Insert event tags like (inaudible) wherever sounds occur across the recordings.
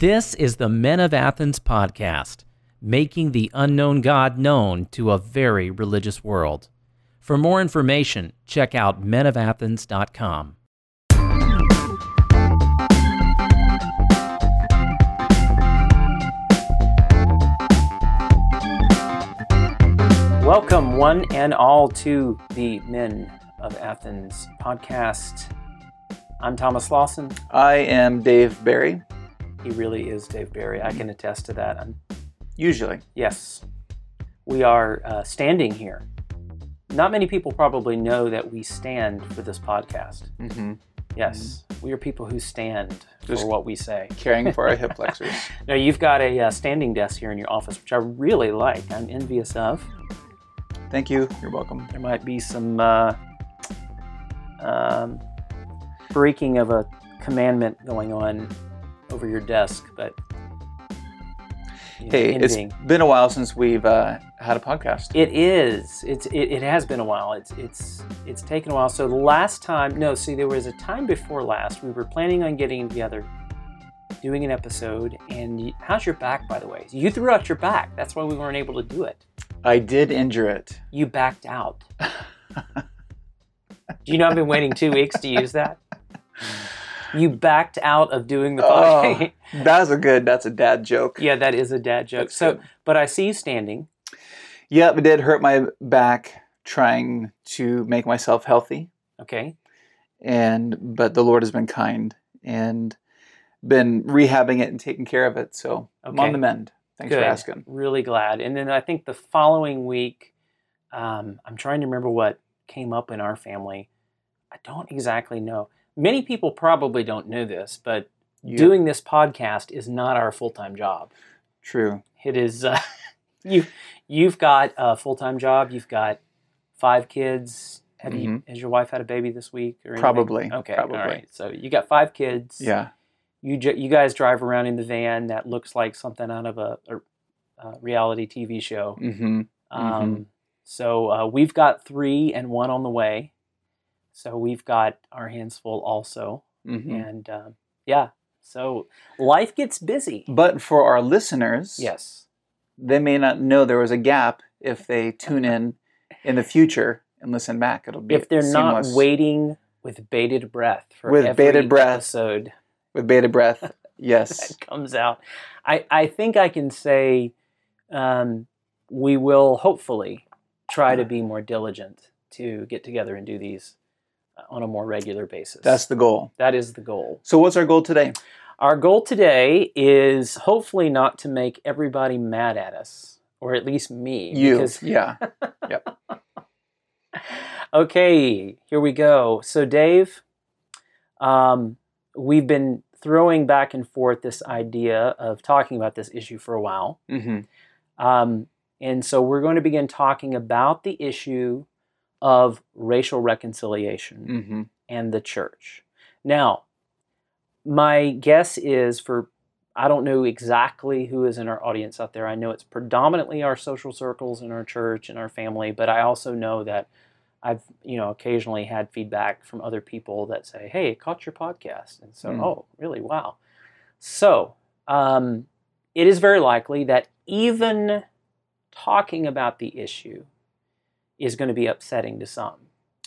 This is the Men of Athens podcast, making the unknown God known to a very religious world. For more information, check out menofathens.com. Welcome, one and all, to the Men of Athens podcast. I'm Thomas Lawson. I am Dave Barry, He really is Dave Barry. I can attest to that. I'm, usually. yes, we are uh, standing here. Not many people probably know that we stand for this podcast. hmm Yes, we are people who stand Just- for what we say. Caring for our (laughs) hip flexors. Now, you've got a uh, standing desk here in your office, which I really like. I'm envious of. Thank you. You're welcome. There might be some uh, um, breaking of a commandment going on over your desk, but you know, Hey, it's been a while since we've uh, had a podcast. It is. It's. It, it has been a while. It's. It's. It's taken a while. So the last time, no. See, there was a time before last. We were planning on getting together, doing an episode. And how's your back, by the way? You threw out your back. That's why we weren't able to do it. I did injure it. You backed out. (laughs) do you know I've been waiting two weeks to use that? (laughs) You backed out of doing the Oh, podcast. (laughs) that's a good. That's a dad joke. yeah, that is a dad joke. That's so, good. but I see you standing. Yep, it did hurt my back trying to make myself healthy, Okay. and but the Lord has been kind and been rehabbing it and taking care of it. So I'm on the mend. Thanks Good. for asking. Really glad. And then I think the following week, um, I'm trying to remember what came up in our family. I don't exactly know. Many people probably don't know this, but doing this podcast is not our full time job. true. It is uh, (laughs) you. You've got a full time job. You've got five kids. Have you? Has your wife had a baby this week? Or anything? Mm-hmm. Probably, Okay. probably. All right. So you got five kids. Yeah. You ju- you guys drive around in the van that looks like something out of a, a, a reality TV show. Mm-hmm. Um, so uh, we've got three and one on the way. So we've got our hands full also. Mm-hmm. And um, yeah, so life gets busy. But for our listeners, Yes. they may not know there was a gap if (laughs) they tune in in the future and listen back. It'll be If they're not seamless. waiting with bated breath for With every bated breath. episode with bated breath. (laughs) Yes, that comes out, I, I think I can say um, we will hopefully try to be more diligent to get together and do these on a more regular basis. that's the goal. that is the goal. So, what's our goal today? Our goal today is hopefully not to make everybody mad at us, or at least me. You, Because, yeah, (laughs) yep. okay, here we go. So, Dave, um, we've been throwing back and forth this idea of talking about this issue for a while. hmm Um, and so, we're going to begin talking about the issue of racial reconciliation hmm and the church. Now, my guess is for I don't know exactly who is in our audience out there. I know it's predominantly our social circles in our church and our family, but I also know that I've you know occasionally had feedback from other people that say, "Hey, I caught your podcast," and so, Mm. oh, really? Wow. So, um, it is very likely that even talking about the issue is going to be upsetting to some.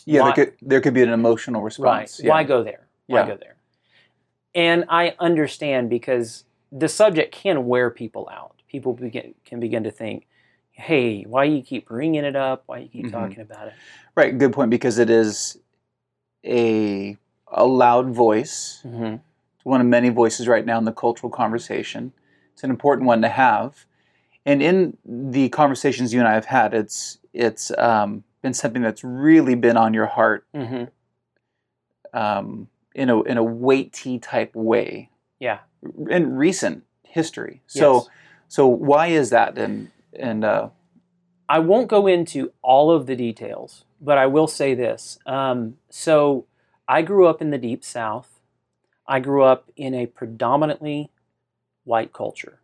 Yeah, Why- there could there could be an emotional response. Right. Why go there? Why Yeah. go there? And I understand because the subject can wear people out. People begin, can begin to think, "Hey, why you keep bringing it up? Why you keep Mhm. talking about it?" Right. Good point because it is a a loud voice, hmm one of many voices right now in the cultural conversation. It's an important one to have, and in the conversations you and I have had, it's it's um, been something that's really been on your heart hmm um, in a in a weighty type way Yeah. in recent history. So Yes. so why is that? And and uh, I won't go into all of the details, but I will say this. Um, so, I grew up in the deep South. I grew up in a predominantly white culture.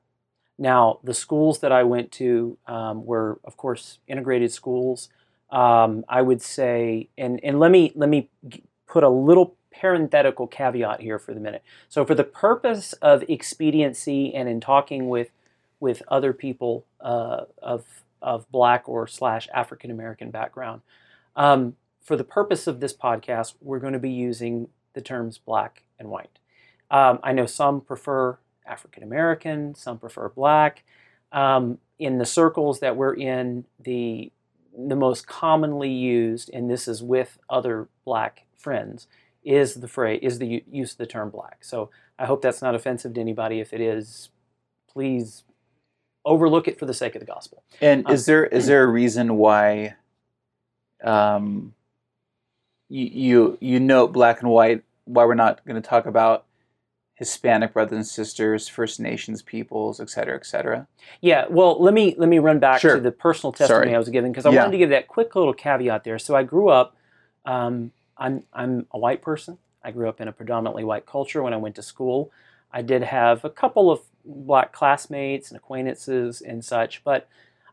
Now, the schools that I went to um, were, of course, integrated schools. Um, I would say, and, and let me let me put a little parenthetical caveat here for the minute. So, for the purpose of expediency and in talking with with other people uh, of of black or slash African American background, um, for the purpose of this podcast, we're going to be using the terms black and white. Um, I know some prefer African American, some prefer black. Um, in the circles that we're in, the the most commonly used, and this is with other black friends, is the phrase is the use of the term black. So I hope that's not offensive to anybody. If it is, please overlook it for the sake of the gospel. And Um, is there is there a reason why um, you, you you note black and white? Why we're not going to talk about Hispanic brothers and sisters, First Nations peoples, et cetera, et cetera? Yeah, well, let me let me run back Sure. to the personal testimony Sorry. I was giving because I Yeah. wanted to give that quick little caveat there. So I grew up. Um, I'm I'm a white person. I grew up in a predominantly white culture. When I went to school, I did have a couple of black classmates and acquaintances and such, but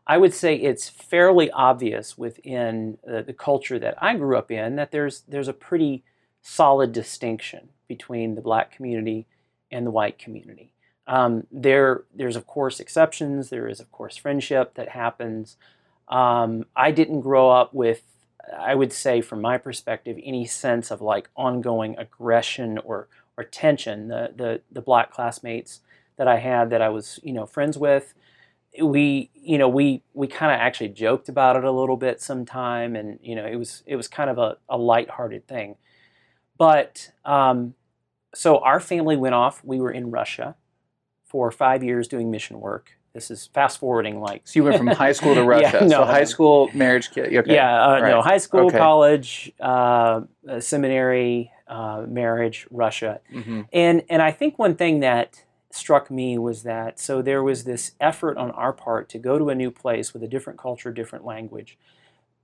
I would say it's fairly obvious within the, the culture that I grew up in that there's there's a pretty solid distinction between the black community and the white community. Um, there, there's of course exceptions. There is of course friendship that happens. Um, I didn't grow up with, I would say, from my perspective, any sense of like ongoing aggression or or tension. The the the black classmates that I had that I was you know friends with, we you know we we kind of actually joked about it a little bit sometime, and you know it was it was kind of a, a lighthearted thing. But um, so our family went off. We were in Russia for five years doing mission work. This is fast forwarding like So you went from high school to (laughs) Yeah, Russia. no, so high school, marriage, kid. Okay. yeah, uh, no high school, Okay. college, uh, seminary, uh, marriage, Russia, hmm and and I think one thing that struck me was that so there was this effort on our part to go to a new place with a different culture, different language,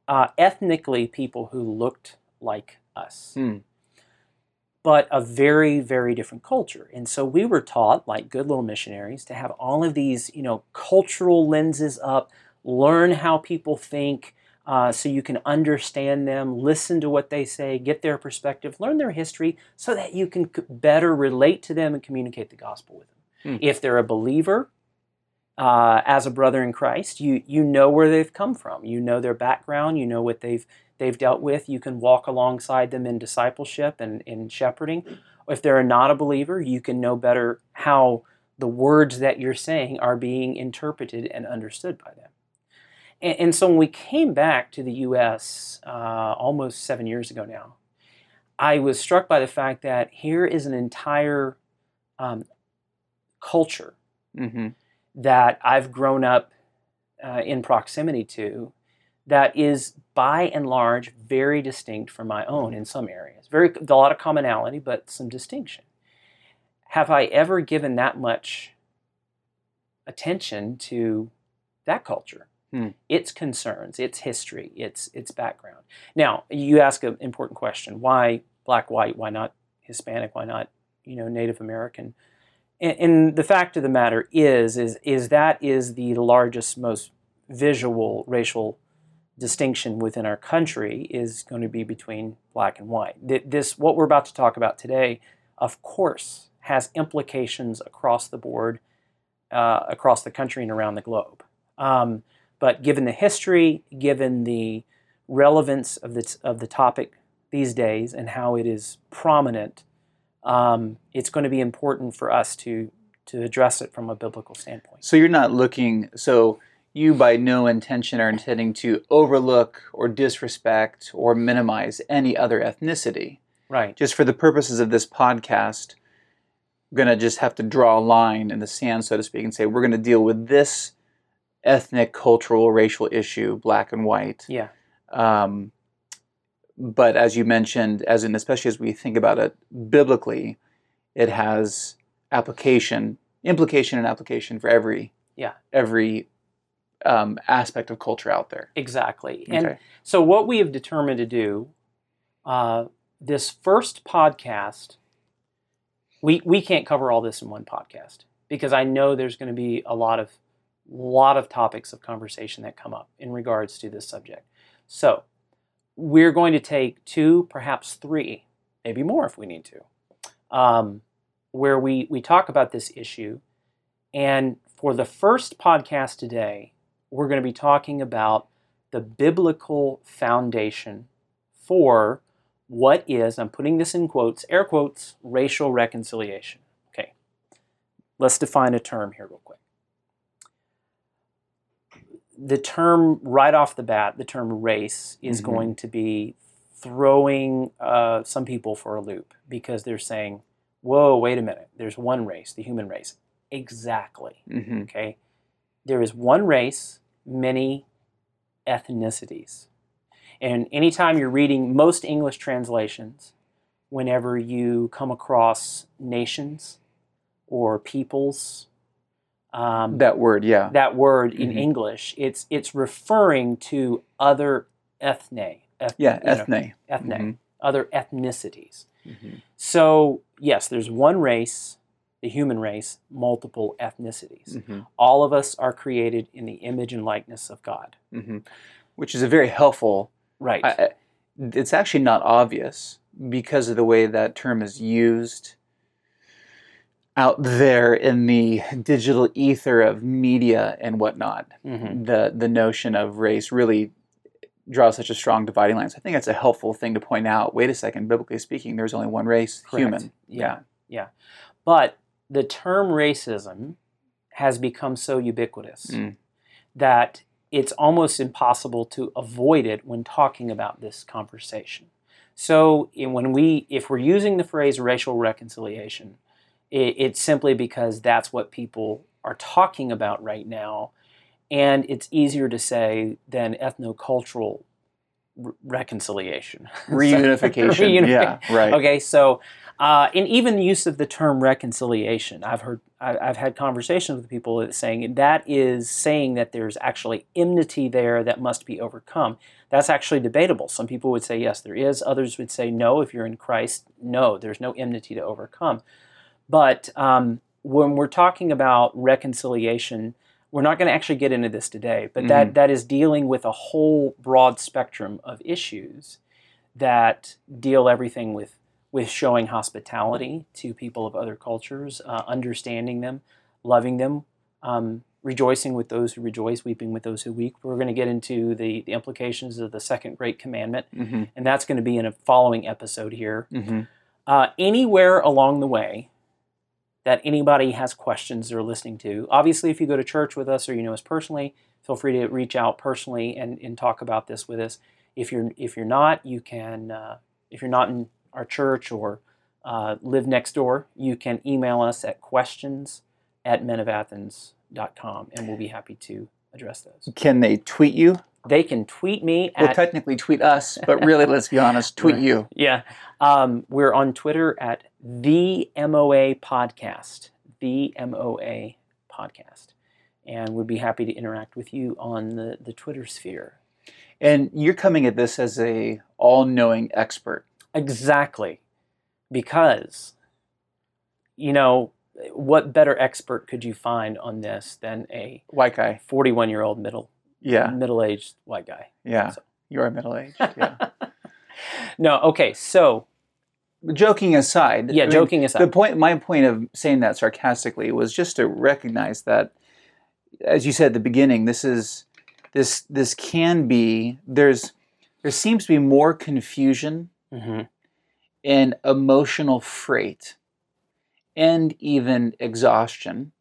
uh, ethnically people who looked like us, Hmm. But a very very different culture. And so we were taught, like good little missionaries, to have all of these you know cultural lenses up, learn how people think. Uh, so you can understand them, listen to what they say, get their perspective, learn their history, so that you can better relate to them and communicate the gospel with them. Hmm. If they're a believer, uh, as a brother in Christ, you you know where they've come from, you know their background, you know what they've they've dealt with. You can walk alongside them in discipleship and in shepherding. If they're not a believer, you can know better how the words that you're saying are being interpreted and understood by them. And, and so when we came back to the U.S. Uh, almost seven years ago now, I was struck by the fact that here is an entire um, culture hmm that I've grown up uh, in proximity to that is by and large very distinct from my own in some areas. Very a lot of commonality, but some distinction. Have I ever given that much attention to that culture? Hmm. Its concerns, its history, its its background. Now, you ask an important question: Why black, white? Why not Hispanic? Why not you know Native American? And, and the fact of the matter is, is is that is the largest, most visual racial distinction within our country is going to be between black and white. Th- This, what we're about to talk about today, of course, has implications across the board, uh, across the country and around the globe. Um, but given the history, given the relevance of the, of the topic these days and how it is prominent, um, it's going to be important for us to, to address it from a biblical standpoint. So you're not looking. So you, by no intention, are intending to overlook or disrespect or minimize any other ethnicity. Right. Just for the purposes of this podcast, we're gonna just have to draw a line in the sand, so to speak, and say we're gonna deal with this ethnic, cultural, racial issue, black and white. Yeah. Um, but as you mentioned, as in especially as we think about it biblically, it has application, implication, and application for every Yeah. every um, aspect of culture out there. Exactly. And so, what we have determined to do, uh, this first podcast, we we can't cover all this in one podcast because I know there's going to be a lot of lot of topics of conversation that come up in regards to this subject. So, we're going to take two, perhaps three maybe more if we need to, um, where we, we talk about this issue. And for the first podcast today, we're going to be talking about the biblical foundation for what is, I'm putting this in quotes, air quotes, racial reconciliation. Okay, let's define a term here real quick. The term, right off the bat, the term race is Mhm. going to be throwing uh, some people for a loop because they're saying, whoa, wait a minute, there's one race, the human race. Exactly. hmm Okay. There is one race, many ethnicities. And anytime you're reading most English translations, whenever you come across nations or peoples, um, That word, yeah. that word in Mhm. English, it's it's referring to other ethne, eth- yeah, you know, ethne. ethne, Mhm. other ethnicities. Mhm. So yes, there's one race, the human race, multiple ethnicities Mhm. all of us are created in the image and likeness of God. Mhm. Which is a very helpful. Right. I- it's actually not obvious because of the way that term is used out there in the digital ether of media and whatnot. Mhm. The the notion of race really draws such a strong dividing line. So I think that's a helpful thing to point out. Wait a second, biblically speaking, there's only one race, Correct. human. Yeah. Yeah. But the term racism has become so ubiquitous Mm. that it's almost impossible to avoid it when talking about this conversation. So in, when we, if we're using the phrase racial reconciliation, it, it's simply because that's what people are talking about right now, and it's easier to say than ethnocultural re- reconciliation. (laughs) Reunification. Reunification. Yeah, right. Okay, so uh, and even the use of the term reconciliation, I've heard, I, I've had conversations with people saying that is saying that there's actually enmity there that must be overcome. That's actually debatable. Some people would say yes, there is. Others would say no. If you're in Christ, no, there's no enmity to overcome. But um, when we're talking about reconciliation, we're not going to actually get into this today. But that Mhm. that is dealing with a whole broad spectrum of issues that deal everything with with showing hospitality to people of other cultures, uh, understanding them, loving them, um, rejoicing with those who rejoice, weeping with those who weep. We're going to get into the, the implications of the second great commandment, hmm and that's going to be in a following episode here. hmm Uh, anywhere along the way that anybody has questions they're listening to, obviously, if you go to church with us or you know us personally, feel free to reach out personally and, and talk about this with us. If you're if you're not, you can. Uh, if you're not in our church or uh, live next door, you can email us at questions at menofathens.com and we'll be happy to address those. Can they tweet you? They can tweet me Well, at technically tweet us, but really, let's be honest, tweet (laughs) you. Yeah. Um, we're on Twitter at the MOA Podcast. The MOA Podcast. And we'd be happy to interact with you on the, the Twitter sphere. And you're coming at this as a all-knowing expert. Exactly. Because, you know, what better expert could you find on this than a White guy. 41 year old middle Yeah, middle aged white guy? yeah. So- You are middle aged. Yeah. (laughs) no, okay, so joking aside. yeah, I mean, joking aside. The point, my point of saying that sarcastically was just to recognize that, as you said at the beginning, this is this this can be there's there seems to be more confusion Mhm. and emotional freight and even exhaustion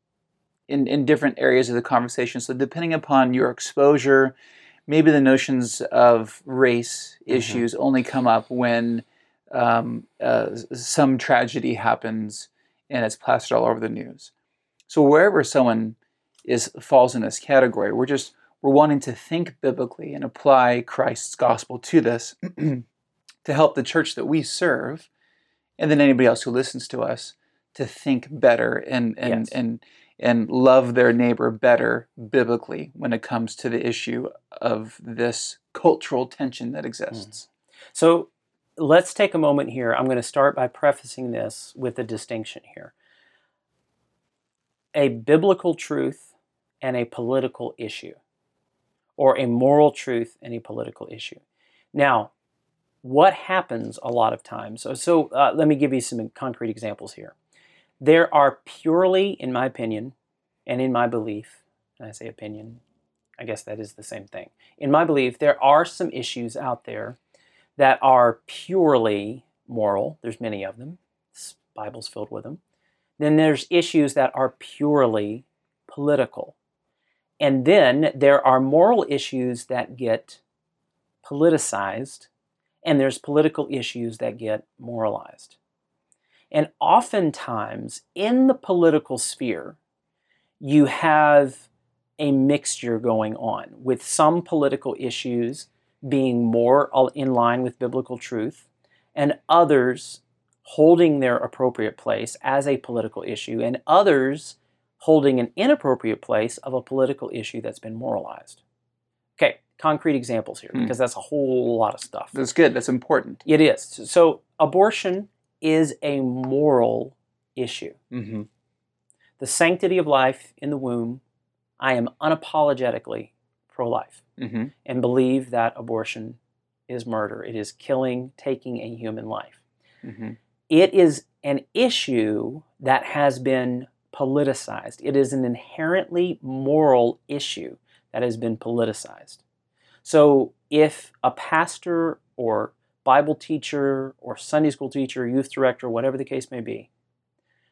in, in different areas of the conversation. So, depending upon your exposure, maybe the notions of race Mhm. issues only come up when um, uh, some tragedy happens and it's plastered all over the news. So, wherever someone is falls in this category, we're just we're wanting to think biblically and apply Christ's gospel to this (clears throat) to help the church that we serve, and then anybody else who listens to us to think better and and Yes. and and love their neighbor better biblically when it comes to the issue of this cultural tension that exists. So let's take a moment here. I'm going to start by prefacing this with a distinction here a biblical truth and a political issue, or a moral truth and a political issue. Now, what happens a lot of times. So, so uh, let me give you some concrete examples here. There are purely, in my opinion, and in my belief, and I say opinion, I guess that is the same thing. In my belief, there are some issues out there that are purely moral. There's many of them. This Bible's filled with them. Then there's issues that are purely political. And then there are moral issues that get politicized, and there's political issues that get moralized. And oftentimes in the political sphere, you have a mixture going on with some political issues being more in line with biblical truth and others holding their appropriate place as a political issue and others holding an inappropriate place of a political issue that's been moralized. Okay, concrete examples here Hmm. because that's a whole lot of stuff. That's good. That's important. It is. So, abortion is a moral issue. Mm-hmm. The sanctity of life in the womb, I am unapologetically pro life Mm-hmm. and believe that abortion is murder. It is killing, taking a human life. Mm-hmm. It is an issue that has been politicized. It is an inherently moral issue that has been politicized. So if a pastor or Bible teacher or Sunday school teacher, youth director, whatever the case may be,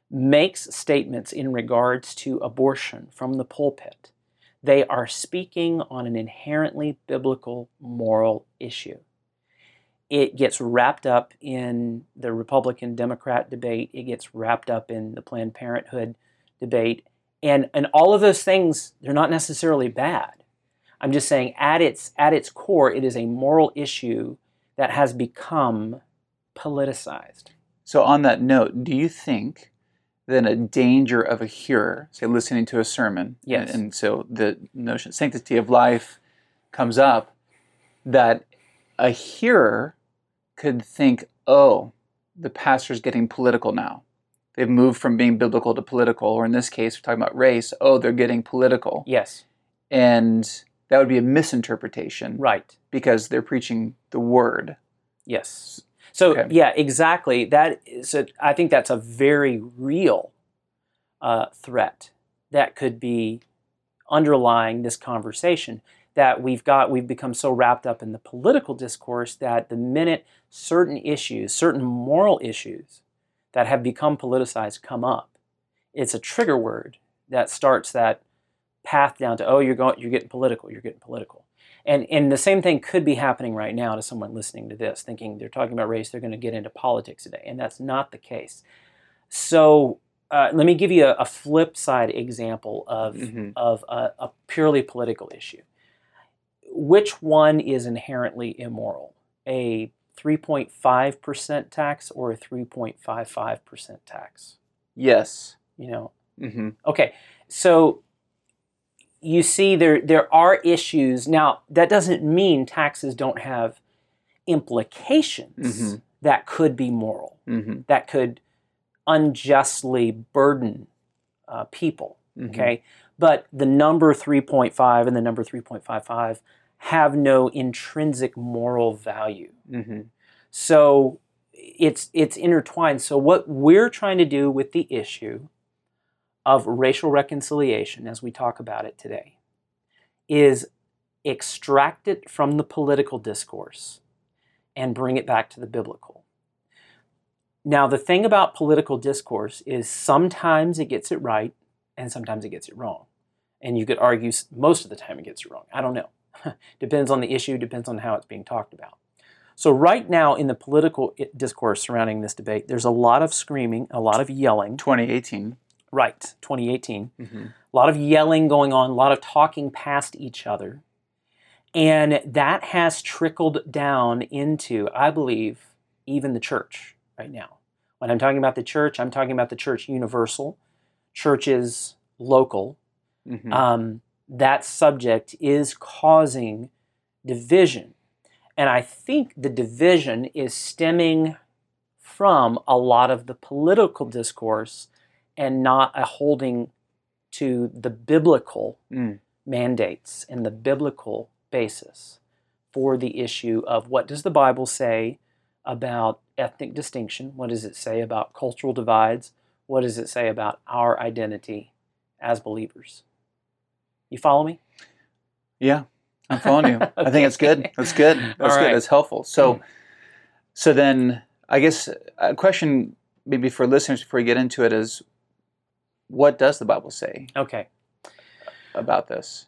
makes statements in regards to abortion from the pulpit, they are speaking on an inherently biblical moral issue. It gets wrapped up in the Republican Democrat debate, it gets wrapped up in the Planned Parenthood debate, and, and all of those things, they're not necessarily bad. I'm just saying at its at its core, it is a moral issue that has become politicized. So, on that note, do you think then a danger of a hearer, say listening to a sermon, Yes. and, and so the notion of sanctity of life comes up, that a hearer could think, oh, the pastor's getting political now. They've moved from being biblical to political, or in this case, we're talking about race. Oh, they're getting political. Yes, And that would be a misinterpretation right. because they're preaching the word. Yes. So Okay. yeah, exactly. That is. A, I think that's a very real uh, threat that could be underlying this conversation. That we've got, we've become so wrapped up in the political discourse that the minute certain issues, certain moral issues that have become politicized come up, it's a trigger word that starts that path down to oh, you're going, you're getting political, you're getting political. And, and the same thing could be happening right now to someone listening to this, thinking they're talking about race, they're going to get into politics today. And that's not the case. So uh, let me give you a, a flip side example of, Mhm. of a, a purely political issue. Which one is inherently immoral? A 3.5% tax or a 3.55% tax? Yes. You know, hmm Okay, so you see there there are issues. Now, that doesn't mean taxes don't have implications Mhm. that could be moral, hmm that could unjustly burden uh, people. Mm-hmm. Okay, but the number 3.5 and the number 3.55 have no intrinsic moral value. hmm So it's it's intertwined. So what we're trying to do with the issue of racial reconciliation as we talk about it today is extract it from the political discourse and bring it back to the biblical. Now the thing about political discourse is sometimes it gets it right and sometimes it gets it wrong. And you could argue most of the time it gets it wrong. I don't know. (laughs) depends on the issue, depends on how it's being talked about. So, right now in the political eh, discourse surrounding this debate, there's a lot of screaming, a lot of yelling. 2018. Right, 2018. hmm A lot of yelling going on, a lot of talking past each other. And that has trickled down into, I believe, even the church right now. When I'm talking about the church, I'm talking about the church universal, churches local. hmm Um, that subject is causing division. And I think the division is stemming from a lot of the political discourse and not a holding to the biblical Mm. mandates and the biblical basis for the issue of what does the Bible say about ethnic distinction? What does it say about cultural divides? What does it say about our identity as believers? You follow me? Yeah, I'm following you. (laughs) I think it's good. That's good. That's All good. right. That's helpful. So, so then I guess a question maybe for listeners before we get into it is, what does the Bible say Okay. about this?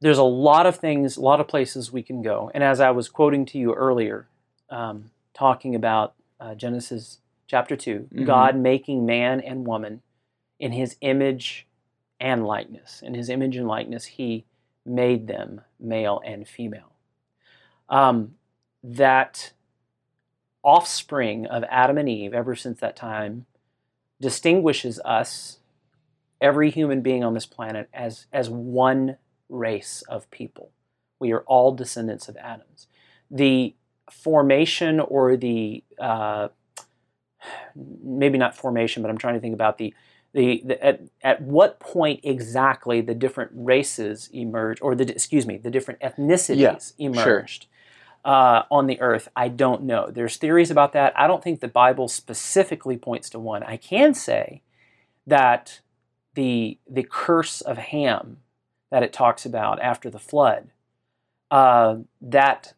there's a lot of things, a lot of places we can go. And as I was quoting to you earlier, um, talking about uh, Genesis chapter 2, Mhm. God making man and woman in his image and likeness. In his image and likeness, he made them male and female. Um, that offspring of Adam and Eve, ever since that time, distinguishes us, every human being on this planet, as, as one race of people. We are all descendants of Adams. The formation or the uh, maybe not formation, but I'm trying to think about the the, the at, at what point exactly the different races emerged, or the excuse me, the different ethnicities sure. emerged uh, on the earth. I don't know. There's theories about that. I don't think the Bible specifically points to one. I can say that the the curse of Ham that it talks about after the flood, uh, that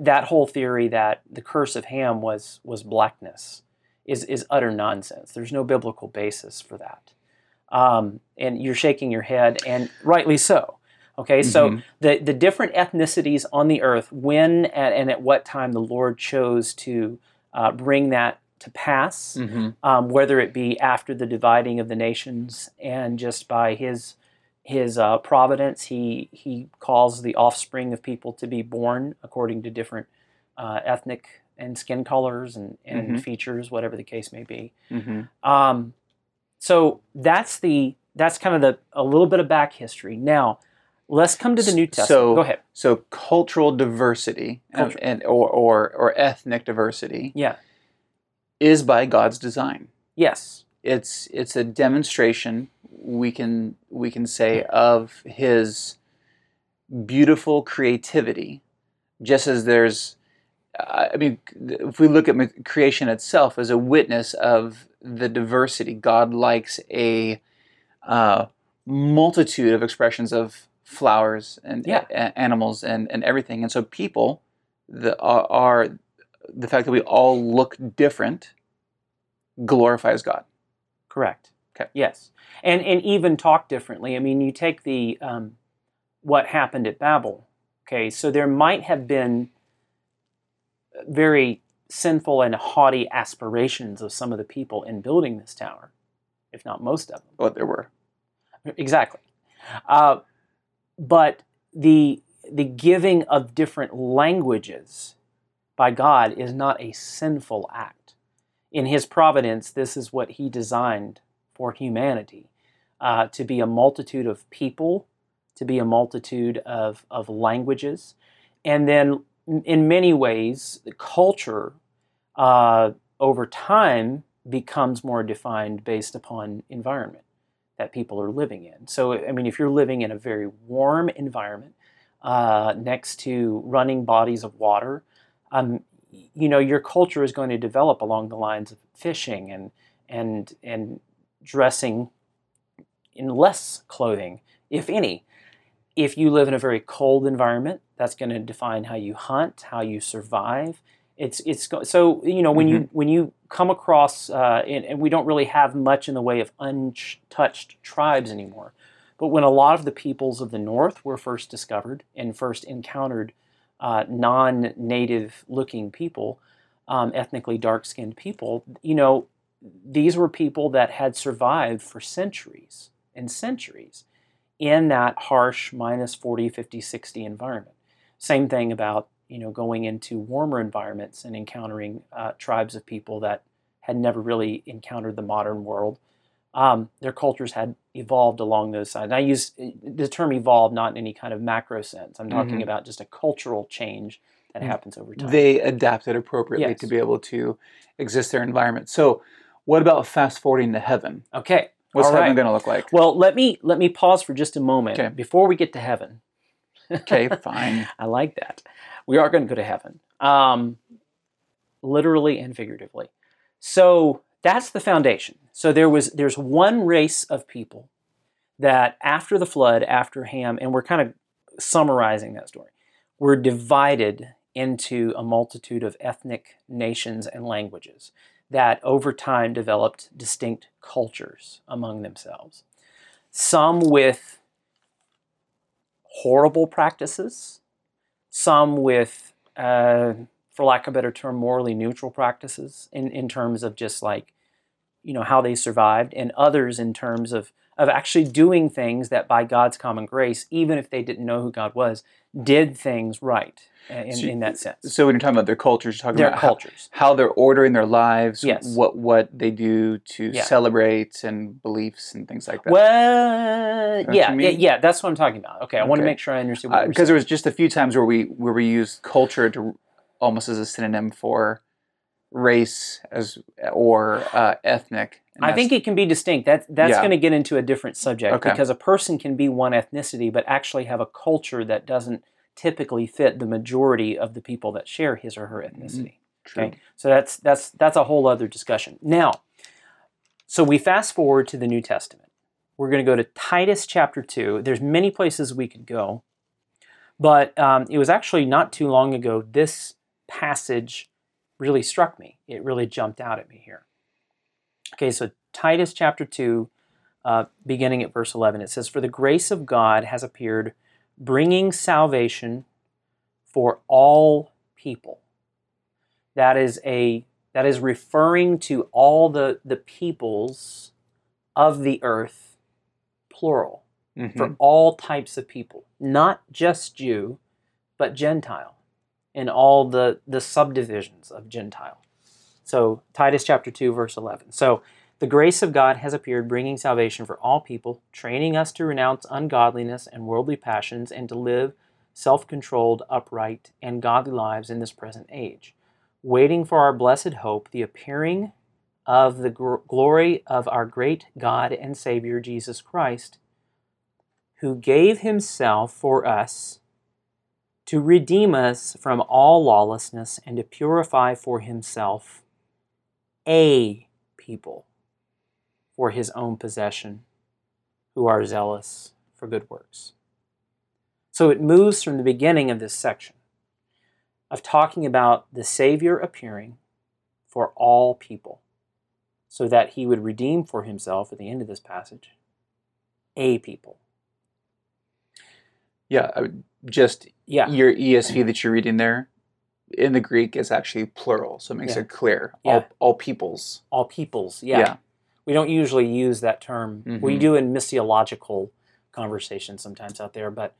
that whole theory that the curse of Ham was was blackness is is utter nonsense. There's no biblical basis for that, um, and you're shaking your head, and rightly so. Okay, so Mhm. the the different ethnicities on the earth, when and, and at what time the Lord chose to uh, bring that to pass, Mm-hmm. um, whether it be after the dividing of the nations and just by his his uh, providence, he he calls the offspring of people to be born according to different uh, ethnic and skin colors and, and Mhm. features, whatever the case may be. Mm-hmm. Um, so that's the that's kind of the a little bit of back history. Now, let's come to the New Testament. So- Go ahead. So cultural diversity and- and or, or or ethnic diversity Yeah. Is by God's design. Yes. It's it's a demonstration we can we can say of His beautiful creativity, just as there's. I I mean, if we look at creation itself as a witness of the diversity, God likes a uh, multitude of expressions of flowers and Yeah. a- animals and, and everything. And so people the, are, are the fact that we all look different glorifies God. Correct. Okay. Yes, and and even talk differently. I mean, you take the um, what happened at Babel. Okay, so there might have been very sinful and haughty aspirations of some of the people in building this tower, if not most of them. What there were. Exactly. Uh, but the the giving of different languages by God is not a sinful act. In His providence, this is what He designed for humanity uh, to be a multitude of people, to be a multitude of, of languages. And then, in many ways, culture uh, over time becomes more defined based upon environment that people are living in. So, I mean, if you're living in a very warm environment uh, next to running bodies of water, um, you know, your culture is going to develop along the lines of fishing and and and dressing in less clothing, if any. If you live in a very cold environment, that's going to define how you hunt, how you survive. It's it's so you know when you when you come across uh, and, and we don't really have much in the way of untouched tribes anymore. But when a lot of the peoples of the north were first discovered and first encountered uh, non-native looking people, um, ethnically dark-skinned people, you know, these were people that had survived for centuries and centuries in that harsh minus 40, 50, 60 environment. Same thing about, you know, going into warmer environments and encountering uh, tribes of people that had never really encountered the modern world. Um, their cultures had evolved along those sides. And I use uh, the term evolved not in any kind of macro sense. I'm talking Mhm. about just a cultural change that Mm. happens over time. They adapted appropriately Yes. to be able to exist their environment. So, what about fast forwarding to heaven? okay. What's heaven going to look like? Well, let me let me pause for just a moment Okay. before we get to heaven. Okay, (laughs) fine. I like that. We are going to go to heaven. Um, literally and figuratively. So that's the foundation. So there was there's one race of people that after the flood, after Ham, and we're kind of summarizing that story, were divided into a multitude of ethnic nations and languages that over time developed distinct cultures among themselves. Some with horrible practices, some with, uh, for lack of a better term, morally neutral practices in, in terms of just like, you know, how they survived, and others in terms of, of actually doing things that by God's common grace, even if they didn't know who God was, did things right in, So- in that sense. So when you're talking about their cultures, you're talking Their about how- cultures. how they're ordering their lives, Yes. what what they do to Yeah. celebrate and beliefs and things like that. Well, yeah, yeah, yeah, that's what I'm talking about. Okay, I want to make sure I understand because uh, saying. there was just a few times where we where we used culture to almost as a synonym for race as or uh, ethnic. I think it can be distinct. That that's Yeah. going to get into a different subject Okay. because a person can be one ethnicity but actually have a culture that doesn't typically fit the majority of the people that share his or her ethnicity. True. Okay, so that's that's that's a whole other discussion. Now, so we fast forward to the New Testament. We're going to go to Titus chapter two. There's many places we could go, but um, it was actually not too long ago. This passage really struck me. It really jumped out at me here. Okay, so Titus chapter two, uh, beginning at verse eleven, it says, "For the grace of God has appeared, bringing salvation for all people." that is a that is referring to all the the peoples of the earth plural Mhm. for all types of people not just jew but gentile and all the the subdivisions of gentile. So titus chapter 2 verse 11 so the grace of god has appeared bringing salvation for all people training us to renounce ungodliness and worldly passions and to live self-controlled upright and godly lives in this present age waiting for our blessed hope, the appearing of the gr- glory of our great God and Savior Jesus Christ, who gave himself for us to redeem us from all lawlessness and to purify for himself a people for his own possession who are zealous for good works. So it moves from the beginning of this section of talking about the Savior appearing for all people, so that he would redeem for himself at the end of this passage a people. Yeah, I would- just Yeah, your ESV that you're reading there in the Greek is actually plural, so it makes Yeah. it clear. Yeah. All, all peoples. all peoples. Yeah. Yeah. We don't usually use that term. We Mhm. do in missiological conversations sometimes out there, but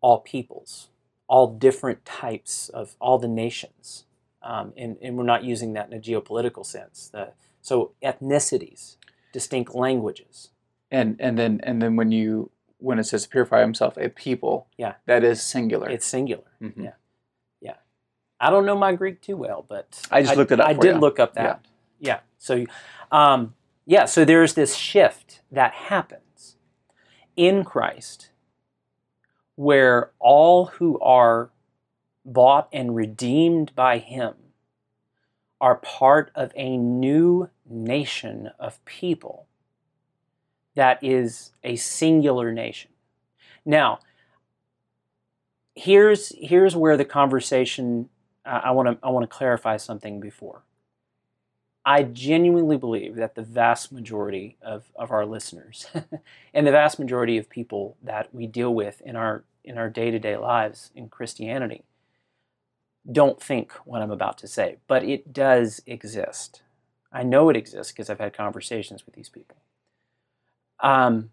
all peoples, all different types of all the nations. Um, and, and we're not using that in a geopolitical sense. The, so ethnicities, distinct languages. And and then and then when you when it says purify himself a people, Yeah. that is singular. It's singular. Mhm. yeah. I don't know my Greek too well, but I just looked it up I did you. look up that. Yeah. So, um, yeah. So there's this shift that happens in Christ, where all who are bought and redeemed by Him are part of a new nation of people that is a singular nation. Now, here's here's where the conversation I want to I want to clarify something before. I genuinely believe that the vast majority of, of our listeners (laughs) and the vast majority of people that we deal with in our in our day-to-day lives in Christianity don't think what I'm about to say, but it does exist. I know it exists because I've had conversations with these people. Um,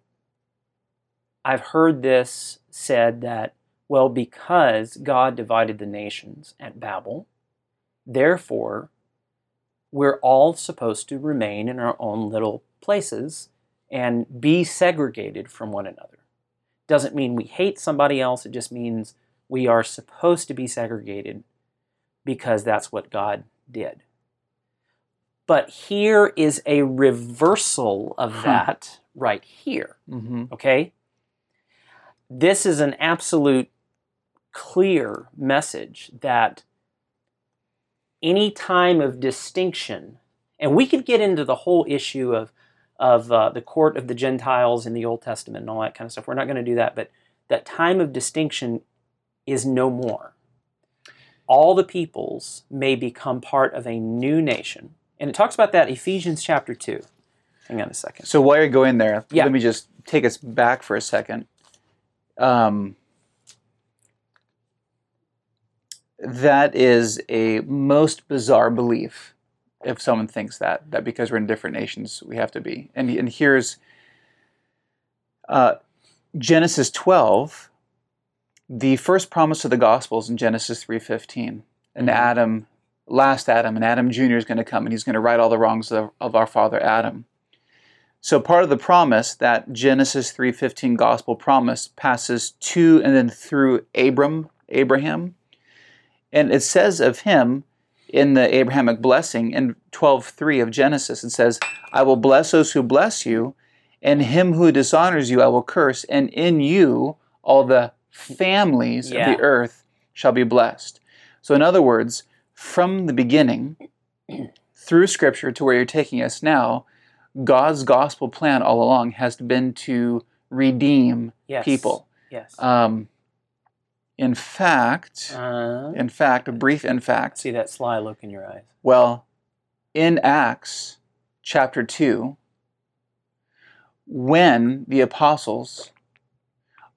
I've heard this said that well, because God divided the nations at Babel, therefore, we're all supposed to remain in our own little places and be segregated from one another. Doesn't mean we hate somebody else, it just means we are supposed to be segregated because that's what God did. But here is a reversal of Huh. that right here Mm-hmm. okay? This is an absolute clear message that any time of distinction, and we could get into the whole issue of of uh, the court of the Gentiles in the Old Testament and all that kind of stuff. We're not going to do that, but that time of distinction is no more. All the peoples may become part of a new nation. And it talks about that Ephesians chapter 2. Hang on a second. So while you're going there, Yeah. let me just take us back for a second. Um, that is a most bizarre belief if someone thinks that that because we're in different nations we have to be and, and here's uh, genesis 12 the first promise of the Gospels in genesis 3.15 and Mhm. adam last adam and adam jr is going to come and he's going to right all the wrongs of, of our father adam so part of the promise that genesis 3.15 gospel promise passes to and then through abram abraham and it says of him in the Abrahamic blessing in 12:3 of Genesis, it says, I will bless those who bless you, and him who dishonors you I will curse, and in you all the families Yeah. of the earth shall be blessed. So in other words, from the beginning through scripture to where you're taking us now, God's gospel plan all along has been to redeem Yes. people. Yes. Um, in fact, Uh, in fact, a brief in fact, see that sly look in your eyes. well, in Acts chapter 2, when the apostles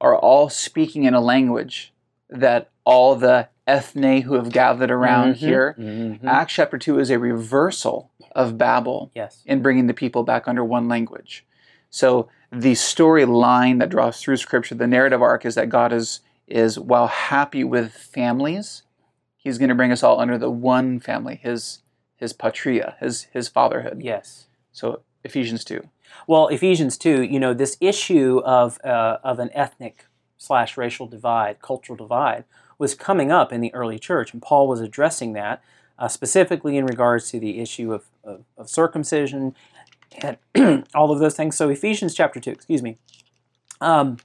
are all speaking in a language that all the ethne who have gathered around Mhm. here, Mhm. Acts chapter 2 is a reversal of Babel Yes. in bringing the people back under one language. So the storyline that draws through Scripture, the narrative arc, is that God is is while happy with families, He's going to bring us all under the one family, His His patria, His His fatherhood. Yes. So Ephesians two. Well, Ephesians 2, you know, this issue of, uh, of an ethnic slash racial divide, cultural divide, was coming up in the early church, and Paul was addressing that uh, specifically in regards to the issue of, of, of circumcision and (clears throat) all of those things. So, Ephesians chapter 2, excuse me. Um,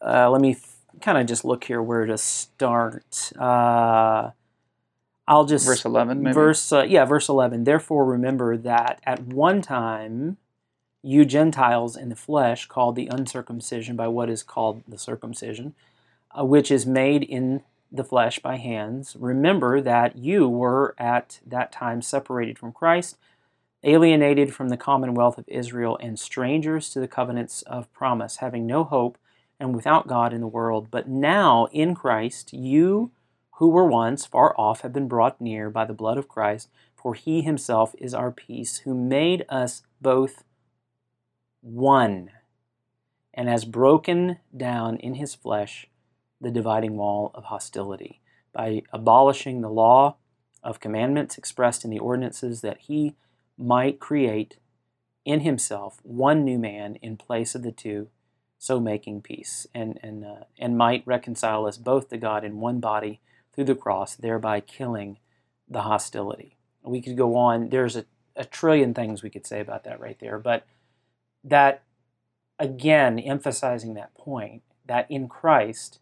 uh, let me f- kind of just look here where to start. Uh, I'll just. Verse eleven, maybe. Verse, uh, yeah, verse 11. Therefore, remember that at one time you Gentiles in the flesh, called the uncircumcision by what is called the circumcision, uh, which is made in the flesh by hands, remember that you were at that time separated from Christ, alienated from the commonwealth of Israel, and strangers to the covenants of promise, having no hope and without God in the world. But now in Christ, you who were once far off have been brought near by the blood of Christ, for he himself is our peace, who made us both one, and has broken down in his flesh the dividing wall of hostility by abolishing the law of commandments expressed in the ordinances that he might create in himself one new man in place of the two so making peace and and uh, and might reconcile us both to God in one body through the cross thereby killing the hostility. We could go on. There's a, a trillion things we could say about that right there but that again emphasizing that point that in Christ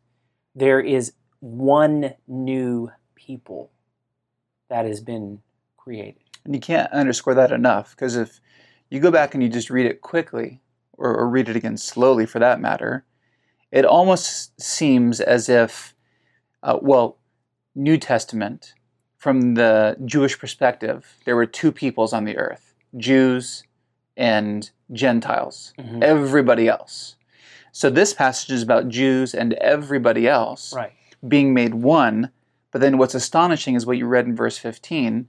there is one new people that has been created. And you can't underscore that enough because if you go back and you just read it quickly, or, or read it again slowly for that matter, it almost seems as if, uh, well, New Testament, from the Jewish perspective, there were two peoples on the earth Jews and Gentiles, Mhm. everybody else. So this passage is about Jews and everybody else Right. being made one. But then what's astonishing is what you read in verse 15.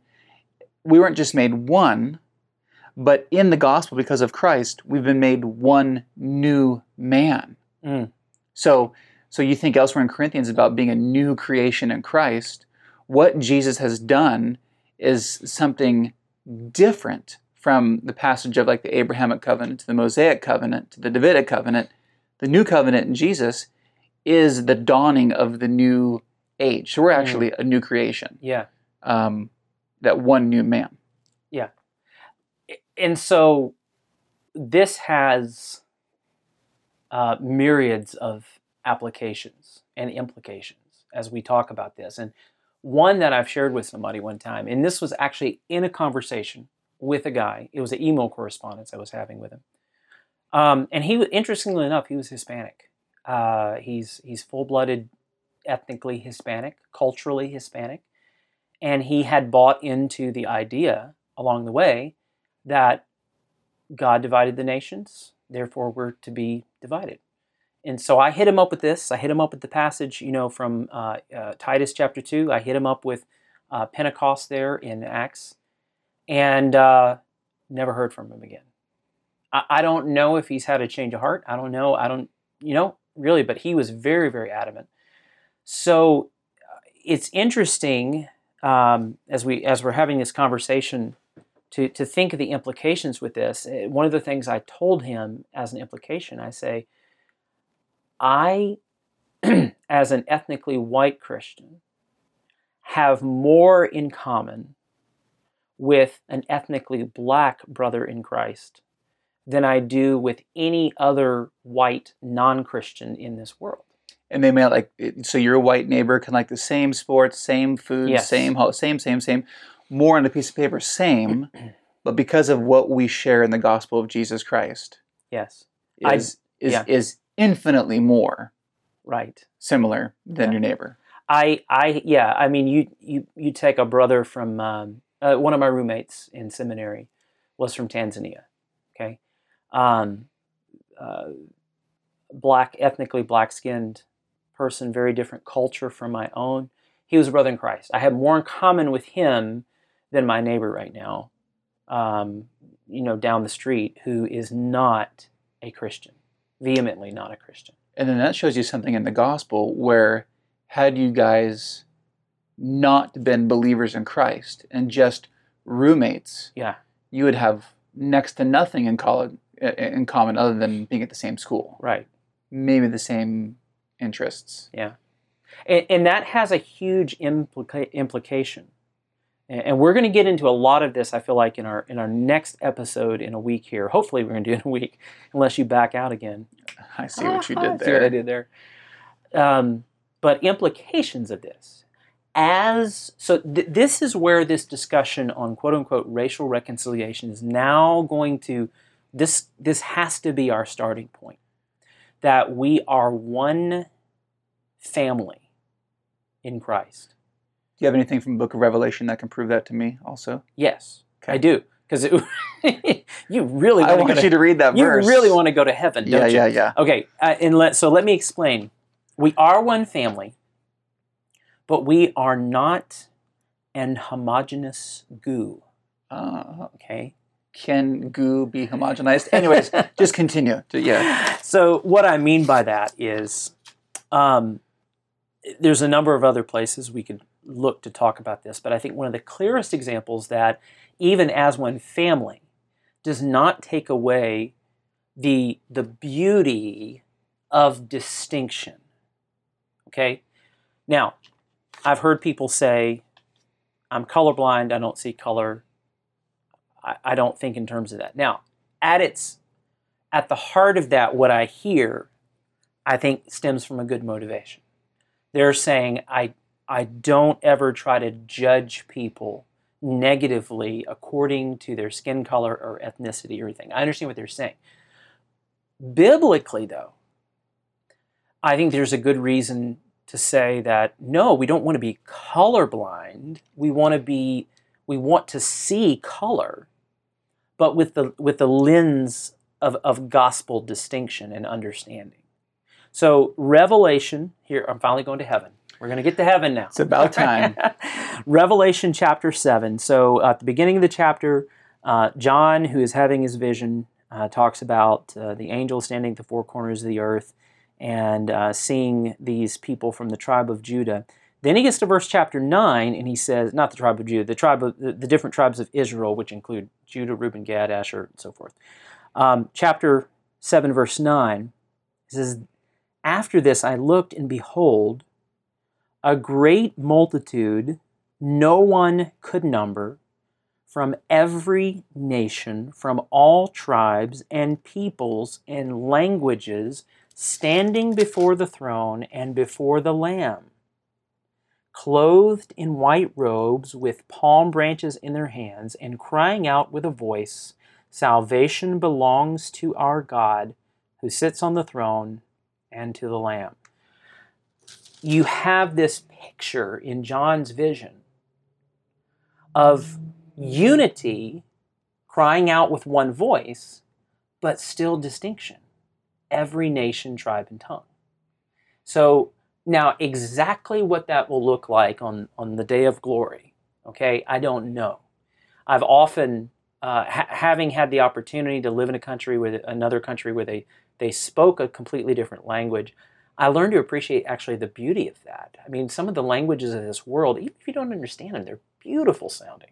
We weren't just made one, but in the gospel, because of Christ, we've been made one new man. Mm. So, so you think elsewhere in Corinthians about being a new creation in Christ. What Jesus has done is something different from the passage of like the Abrahamic covenant to the Mosaic covenant to the Davidic covenant. The new covenant in Jesus is the dawning of the new age. So we're actually a new creation, Yeah. um, that one new man. Yeah. And so this has uh, myriads of applications and implications as we talk about this. And One that I've shared with somebody one time, and this was actually in a conversation with a guy. It was an email correspondence I was having with him. Um, and he, interestingly enough, he was Hispanic. Uh, he's he's full-blooded, ethnically Hispanic, culturally Hispanic, and he had bought into the idea along the way that God divided the nations, therefore we're to be divided. And so I hit him up with this. I hit him up with the passage, you know, from uh, uh, Titus chapter two. I hit him up with uh, Pentecost there in Acts, and uh, never heard from him again. I, don't know if he's had a change of heart. I don't know. I don't, you know, really. But he was very, very adamant. So uh, it's interesting um, as we as we're having this conversation to to think of the implications with this. Uh, one of the things I told him as an implication, I say I, (clears throat) as an ethnically white Christian, have more in common with an ethnically black brother in Christ than I do with any other white non Christian in this world. And they may like so your white neighbor can like the same sports, same food, Yes. same same same same, more on a piece of paper, same, (clears throat) but because of what we share in the gospel of Jesus Christ Yes, I- is is yeah. is infinitely more right. similar than Yeah. your neighbor. I, I, yeah. I mean, you, you, you take a brother from um, uh, one of my roommates in seminary was from Tanzania. Okay, um, uh, black, ethnically black-skinned person, very different culture from my own. He was a brother in Christ. I have more in common with him than my neighbor right now. Um, you know, down the street, who is not a Christian, vehemently not a Christian. And then that shows you something in the gospel where had you guys not been believers in Christ and just roommates, Yeah. you would have next to nothing in college in common other than being at the same school. Right. Maybe the same interests. Yeah, and, and that has a huge implica- implication, and, and we're going to get into a lot of this. I feel like in our in our next episode in a week here. Hopefully, we're going to do it in a week, unless you back out again. I see what you did there. (laughs) I See what I did there. Um, but implications of this, as so, th- this is where this discussion on quote unquote racial reconciliation is now going to. This this has to be our starting point. That we are one family in Christ. Do you have anything from the book of Revelation that can prove that to me also? Yes, Okay. I do. Because (laughs) you really I want to want go you to, to read that verse. you verse. really want to go to heaven, don't Yeah, you? yeah, yeah. Okay, uh, and let so let me explain. We are one family, but we are not an homogenous goo. Uh, Okay. Can goo be homogenized? Anyways, (laughs) just continue. To- Yeah. So what I mean by that is, um, there's a number of other places we could look to talk about this, but I think one of the clearest examples that even as one family does not take away the the beauty of distinction. Okay? Now, I've heard people say, I'm colorblind, I don't see color. I, I don't think in terms of that. Now, at its at the heart of that, what I hear, I think stems from a good motivation. They're saying, I I don't ever try to judge people negatively according to their skin color or ethnicity or anything. I understand what they're saying. Biblically, though, I think there's a good reason to say that no, we don't want to be colorblind. We want to be we want to see color, but with the with the lens of, of gospel distinction and understanding. So Revelation, here I'm finally going to heaven. We're going to get to heaven now. It's about (laughs) time. Revelation chapter 7. So at the beginning of the chapter, uh, John, who is having his vision, uh, talks about uh, the angel standing at the four corners of the earth and uh, seeing these people from the tribe of Judah. Then he gets to verse chapter 9 and he says, not the tribe of Judah, the tribe of the, the different tribes of Israel, which include Judah, Reuben, Gad, Asher, and so forth. Um, chapter 7, verse 9 it says, After this I looked, and behold, a great multitude, no one could number, from every nation, from all tribes and peoples and languages, standing before the throne and before the Lamb, clothed in white robes with palm branches in their hands, and crying out with a voice, Salvation belongs to our God who sits on the throne and to the Lamb. You have this picture in John's vision of unity crying out with one voice, but still distinction. Every nation, tribe, and tongue. So now, exactly what that will look like on, on the day of glory, okay, I don't know. I've often, uh, ha- having had the opportunity to live in a country with another country where they, they spoke a completely different language, I learned to appreciate actually the beauty of that. I mean, some of the languages of this world, even if you don't understand them, they're beautiful sounding.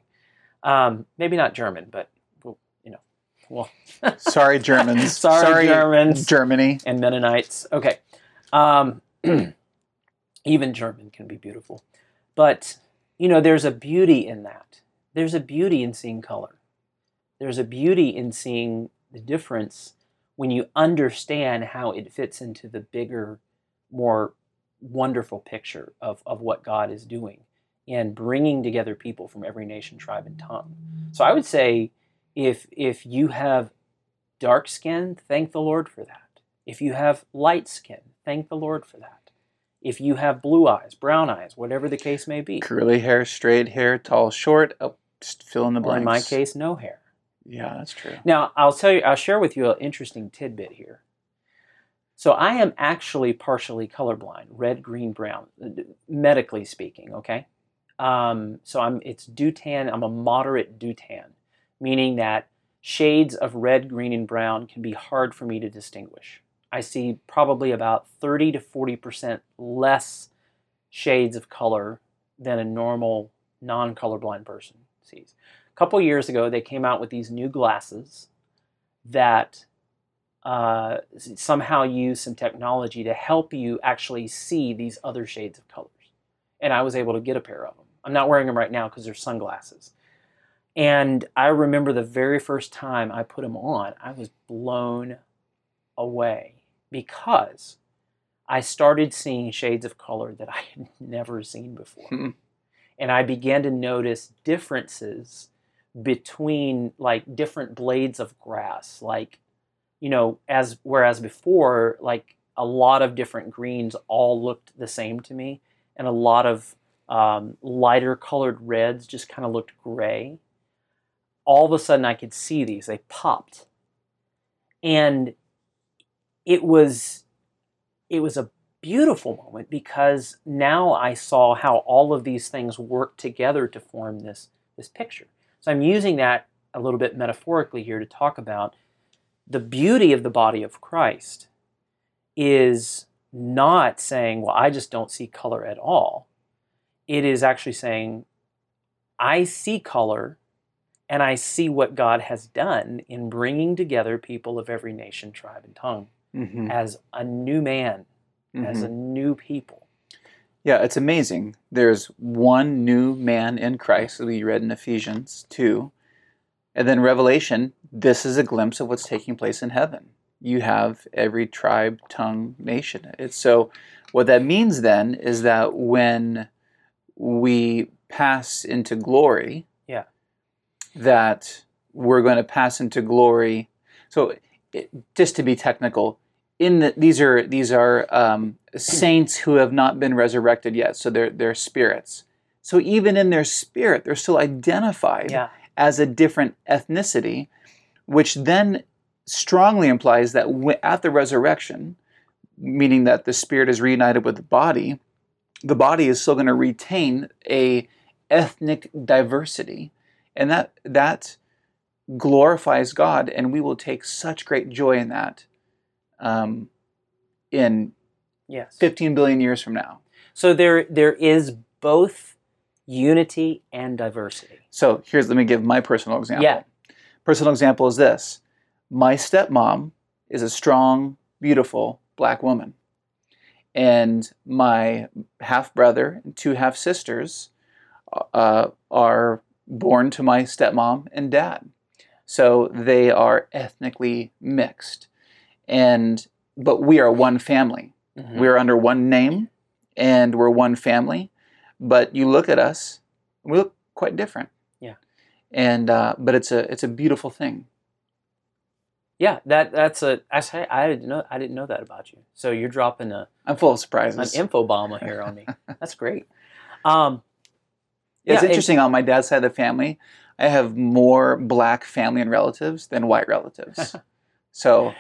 Um, maybe not German, but well, you know, well. (laughs) Sorry, Germans. Sorry, Germans. Germany. and Mennonites. Okay. Um, (clears throat) even German can be beautiful. But, you know, there's a beauty in that. There's a beauty in seeing color. There's a beauty in seeing the difference when you understand how it fits into the bigger, more wonderful picture of, of what God is doing and bringing together people from every nation, tribe, and tongue. So I would say if, if you have dark skin, thank the Lord for that. If you have light skin, thank the Lord for that. If you have blue eyes, brown eyes, whatever the case may be, Curly hair, straight hair, tall, short. Oh, just fill in the or blanks. in my case, no hair. Yeah, that's true. Now, I'll tell you, I'll share with you an interesting tidbit here. So, I am actually partially colorblind, red, green, brown, medically speaking. Okay, um, so I'm it's deutan. I'm a moderate deutan, meaning that shades of red, green, and brown can be hard for me to distinguish. I see probably about 30 to 40 percent less shades of color than a normal non-colorblind person sees. A couple years ago, they came out with these new glasses that uh, somehow use some technology to help you actually see these other shades of colors. And I was able to get a pair of them. I'm not wearing them right now because they're sunglasses. And I remember the very first time I put them on, I was blown away because I started seeing shades of color that I had (laughs) never seen before. Hmm. And I began to notice differences between like different blades of grass. Like, you know, as whereas before, like a lot of different greens all looked the same to me, and a lot of um, lighter colored reds just kind of looked gray. All of a sudden, I could see these, they popped. And it was it was a beautiful moment because now I saw how all of these things work together to form this this picture. So I'm using that a little bit metaphorically here to talk about the beauty of the body of Christ is not saying, well, I just don't see color at all. It is actually saying, I see color and I see what God has done in bringing together people of every nation, tribe, and tongue Mhm. as a new man, as Mhm. a new people. Yeah, it's amazing. There's one new man in Christ, as we read in Ephesians 2. And then Revelation, this is a glimpse of what's taking place in heaven. You have every tribe, tongue, nation. It's so what that means then is that when we pass into glory, Yeah. that we're going to pass into glory. So it, just to be technical, in the, these are these are um, saints who have not been resurrected yet, so they're they're spirits. So even in their spirit, they're still identified Yeah. as a different ethnicity, which then strongly implies that at the resurrection, meaning that the spirit is reunited with the body, the body is still going to retain a ethnic diversity, and that that glorifies God, and we will take such great joy in that. Um, in Yes. 15 billion years from now. So there there is both unity and diversity. So here's let me give my personal example. Yeah. Personal example is this: my stepmom is a strong, beautiful black woman, and my half brother and two half sisters uh, are born to my stepmom and dad. So they are ethnically mixed, and but we are one family. Mhm. We're under one name and we're one family. but you look at us, we look quite different. Yeah. And uh, but it's a it's a beautiful thing. Yeah, that that's a I say I didn't know I didn't know that about you. So you're dropping a I'm full of surprises. an info bomb here on me. (laughs) That's great. Um, it's yeah, and- interesting on my dad's side of the family. I have more black family and relatives than white relatives. (laughs) so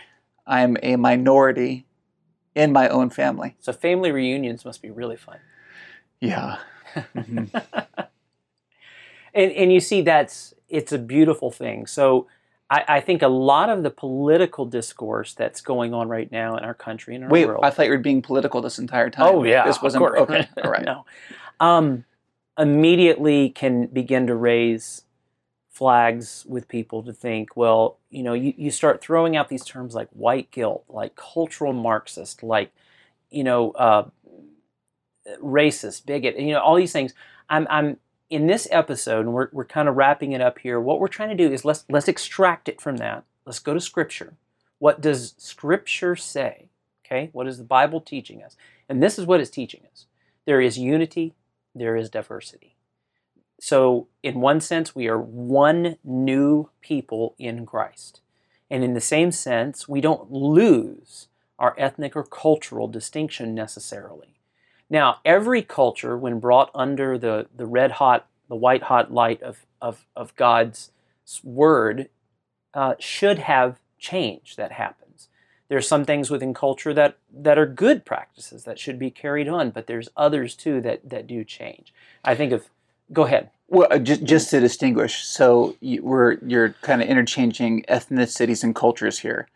I'm a minority in my own family. so family reunions must be really fun. Yeah. Mhm. (laughs) and and you see that's it's a beautiful thing so I, I think a lot of the political discourse that's going on right now in our country and our Wait, world I thought you were being political this entire time. oh yeah This wasn't course. okay. All (laughs) right. no um, immediately can begin to raise flags with people to think well you know you, you start throwing out these terms like white guilt like cultural marxist like you know uh, racist bigot you know all these things. I'm i'm in this episode and we're, we're kind of wrapping it up here what we're trying to do is let's let's extract it from that. Let's go to scripture. What does scripture say? Okay? What is the bible teaching us? And this is what it's teaching us. There is unity there is diversity so in one sense we are one new people in christ and in the same sense we don't lose our ethnic or cultural distinction necessarily now, every culture, when brought under the, the red hot, the white hot light of, of, of God's word, uh, should have change that happens. There's some things within culture that, that are good practices that should be carried on, but there's others too that, that do change. I think of, go ahead. Well, uh, just, just to distinguish, so you, we're you're kind of interchanging ethnicities and cultures here.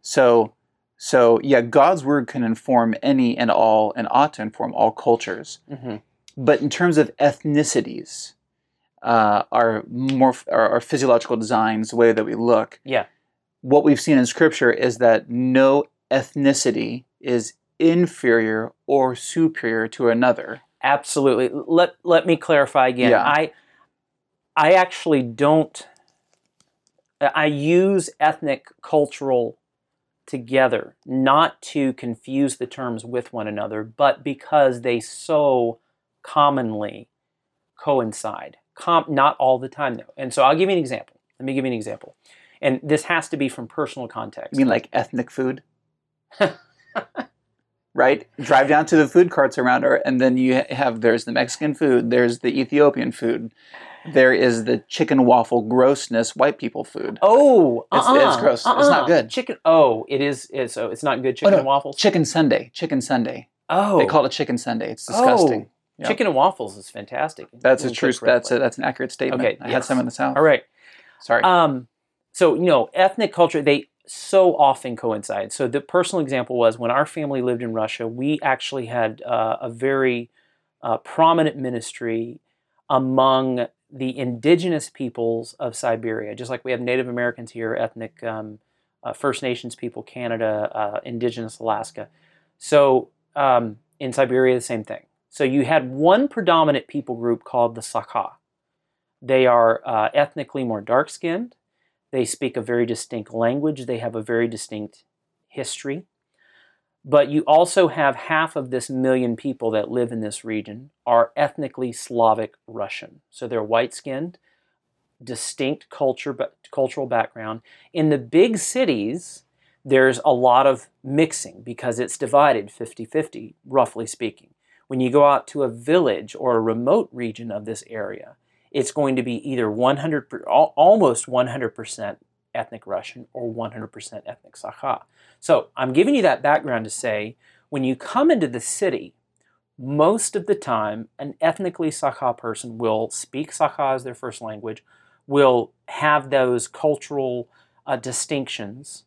So, so yeah, God's word can inform any and all, and ought to inform all cultures. Mm-hmm. But in terms of ethnicities, uh, our more our, our physiological designs, the way that we look, Yeah. what we've seen in Scripture is that no ethnicity is inferior or superior to another. Absolutely. Let let me clarify again. Yeah. I I actually don't I use ethnic cultural together not to confuse the terms with one another, but because they so commonly coincide. Com- not all the time though. And so I'll give you an example. Let me give you an example. And this has to be from personal context. You mean like ethnic food? (laughs) right? Drive down to the food carts around her, and then you have there's the Mexican food, there's the Ethiopian food, there is the chicken waffle grossness white people food. Oh, It's- uh-uh, it's gross. It's not uh-uh. good. Chicken. Oh, it is. It's, so it's not good. Chicken no. and waffles. Chicken Sunday, chicken Sunday. oh, They call it chicken Sunday. It's disgusting. Oh, Yeah. Chicken and waffles is fantastic. That's a true. That's a, that's an accurate statement. Okay, I had some in the south. all right. Sorry. Um, so you know, ethnic culture they so often coincide. So the personal example was when our family lived in Russia. We actually had uh, a very uh, prominent ministry among the indigenous peoples of Siberia, just like we have Native Americans here, ethnic um, uh, First Nations people, Canada, uh, indigenous Alaska. So um, in Siberia, the same thing. So you had one predominant people group called the Sakha. They are uh, ethnically more dark skinned. They speak a very distinct language. They have a very distinct history. But you also have half of this million people that live in this region are ethnically Slavic Russian. So they're white skinned, distinct culture, cultural background. In the big cities, there's a lot of mixing because it's divided 50 50, roughly speaking. When you go out to a village or a remote region of this area, it's going to be either 100, almost 100% ethnic Russian or 100% ethnic Sakha. So I'm giving you that background to say when you come into the city, most of the time, an ethnically Sakha person will speak Sakha as their first language, will have those cultural uh, distinctions,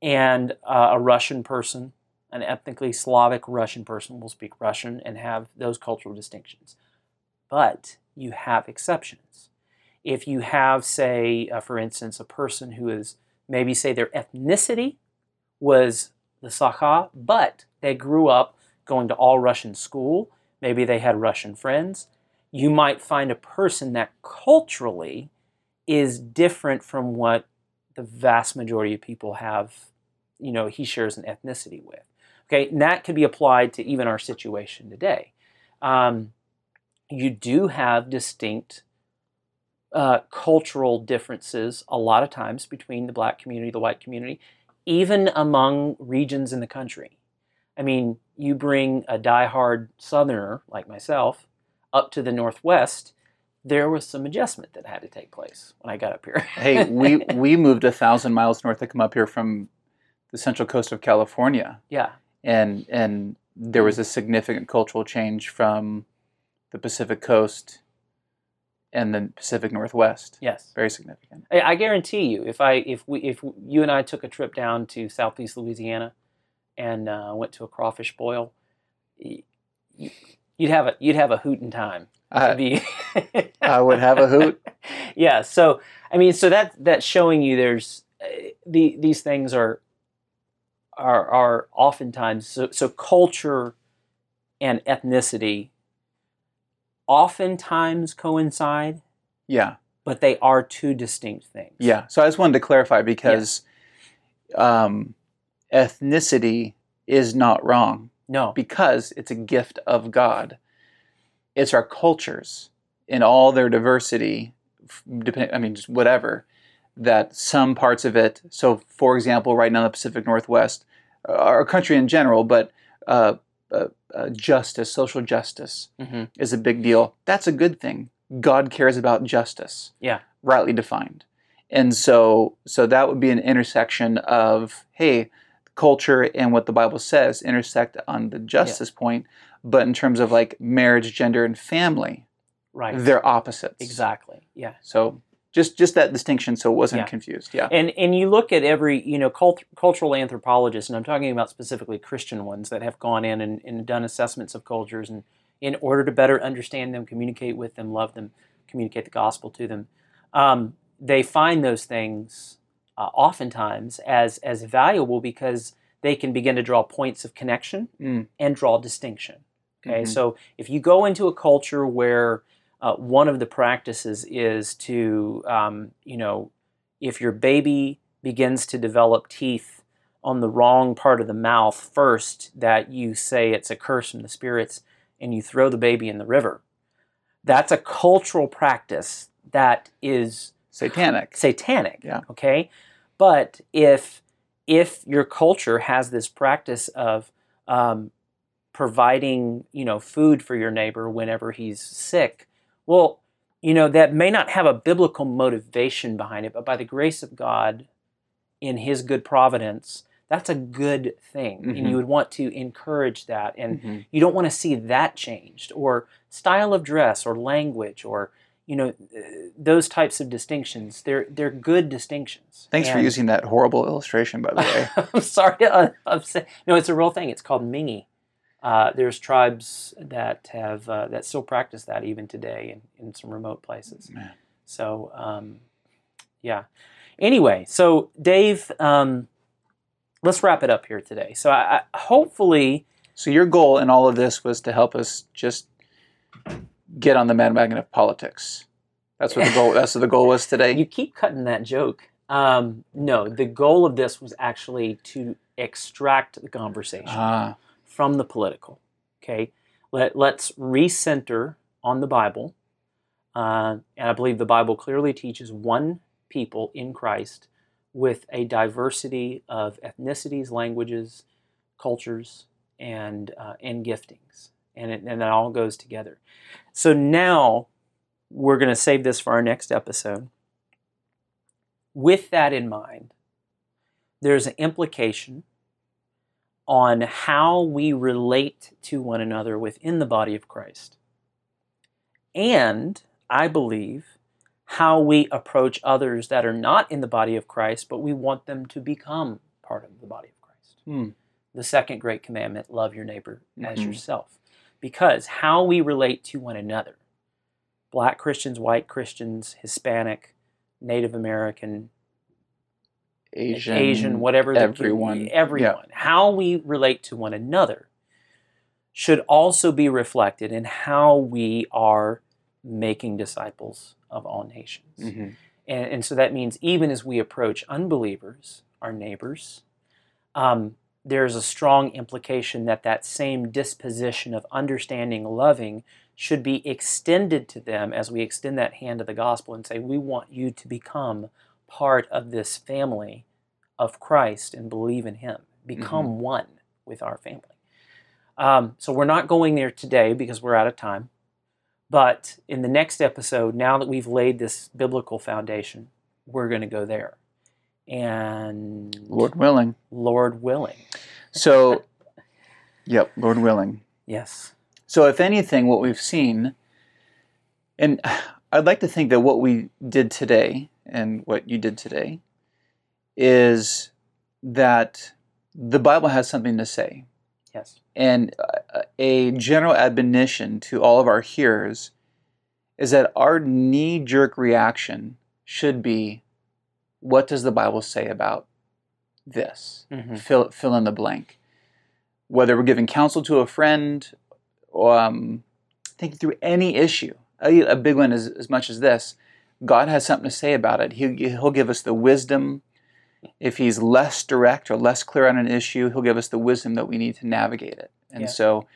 and uh, a Russian person, an ethnically Slavic Russian person, will speak Russian and have those cultural distinctions. But you have exceptions. If you have, say, uh, for instance, a person who is maybe, say, their ethnicity was the Sakha, but they grew up going to all Russian school, maybe they had Russian friends, you might find a person that culturally is different from what the vast majority of people have, you know, he shares an ethnicity with. Okay, and that could be applied to even our situation today. Um, you do have distinct uh, cultural differences a lot of times between the black community, the white community, even among regions in the country. I mean, you bring a diehard Southerner like myself up to the Northwest, there was some adjustment that had to take place when I got up here. hey, we (laughs) we moved a thousand miles north to come up here from the central coast of California, yeah, and and there was a significant cultural change from the Pacific coast and the Pacific Northwest. yes. Very significant. I, I guarantee you, if I if we if you and I took a trip down to Southeast Louisiana and uh, went to a crawfish boil, you'd have a you'd have a hootin' time. I, (laughs) I would have a hoot. (laughs) yeah. So I mean, so that that's showing you there's uh, the these things are are are oftentimes so so culture and ethnicity oftentimes coincide, Yeah, but they are two distinct things. yeah. So I just wanted to clarify because um, ethnicity is not wrong No. because it's a gift of God. It's our cultures in all their diversity, depend, I mean, just whatever, that some parts of it. So, for example, right now in the Pacific Northwest, uh, our country in general, but uh, uh, uh, justice, social justice hmm is a big deal. That's a good thing. God cares about justice. Yeah. Rightly defined. And so so that would be an intersection of hey, culture and what the Bible says intersect on the justice point, but in terms of like marriage, gender and family, Right. they're opposites. Exactly. Yeah. So just just that distinction so it wasn't Yeah. confused. Yeah. And and you look at every you know cult, cultural anthropologists, and I'm talking about specifically Christian ones that have gone in and, and done assessments of cultures, and in order to better understand them, communicate with them, love them, communicate the gospel to them, um, they find those things uh, oftentimes as as valuable because they can begin to draw points of connection Mm. and draw distinction. Okay, Mhm. so if you go into a culture where uh, one of the practices is to, um, you know, if your baby begins to develop teeth on the wrong part of the mouth first, that you say it's a curse from the spirits and you throw the baby in the river. That's a cultural practice that is Satanic. satanic. Yeah. Okay. But if if your culture has this practice of um, providing, you know, food for your neighbor whenever he's sick, well, you know, that may not have a biblical motivation behind it, but by the grace of God, in His good providence, that's a good thing, and Mhm. you would want to encourage that and Mhm. you don't want to see that changed or style of dress or language or you know uh, those types of distinctions they're they're good distinctions Thanks for using that horrible illustration, by the way. (laughs) i'm sorry to uh, upset no it's a real thing it's called mingi uh, there's tribes that have uh, that still practice that even today in, in some remote places Man. so um, yeah anyway so dave um, let's wrap it up here today so I, I hopefully So your goal in all of this was to help us just get on the bandwagon of politics. That's what the goal. that's what the goal was today. You keep cutting that joke. Um, no, the goal of this was actually to extract the conversation Ah, from the political. Okay, Let, let's recenter on the Bible, uh, and I believe the Bible clearly teaches one people in Christ with a diversity of ethnicities, languages, cultures, and uh, and giftings, and it, and that all goes together. So now we're going to save this for our next episode. With that in mind, there's an implication on how we relate to one another within the body of Christ. And I believe how we approach others that are not in the body of Christ, but we want them to become part of the body of Christ. Hmm. The second great commandment love your neighbor as Mhm. yourself. Because how we relate to one another, black Christians, white Christians, Hispanic, Native American, Asian, Asian, whatever the everyone. everyone, how we relate to one another should also be reflected in how we are making disciples of all nations. Mhm. And, and so that means even as we approach unbelievers, our neighbors, um, there's a strong implication that that same disposition of understanding, loving, should be extended to them as we extend that hand of the gospel and say, We want you to become part of this family of Christ and believe in Him. Become one with our family. Um, so we're not going there today because we're out of time. But in the next episode, now that we've laid this biblical foundation, we're going to go there. And Lord willing. Lord willing. So, (laughs) yep, Lord willing. Yes. So, if anything, what we've seen, and (sighs) I'd like to think that what we did today and what you did today is that the Bible has something to say. Yes. And uh, a general admonition to all of our hearers is that our knee jerk reaction should be what does the Bible say about this? Mhm. Fill, fill in the blank. Whether we're giving counsel to a friend, or, um, thinking through any issue, a, a big one is as much as this. God has something to say about it. He, he'll give us the wisdom. If He's less direct or less clear on an issue, He'll give us the wisdom that we need to navigate it. And Yeah. so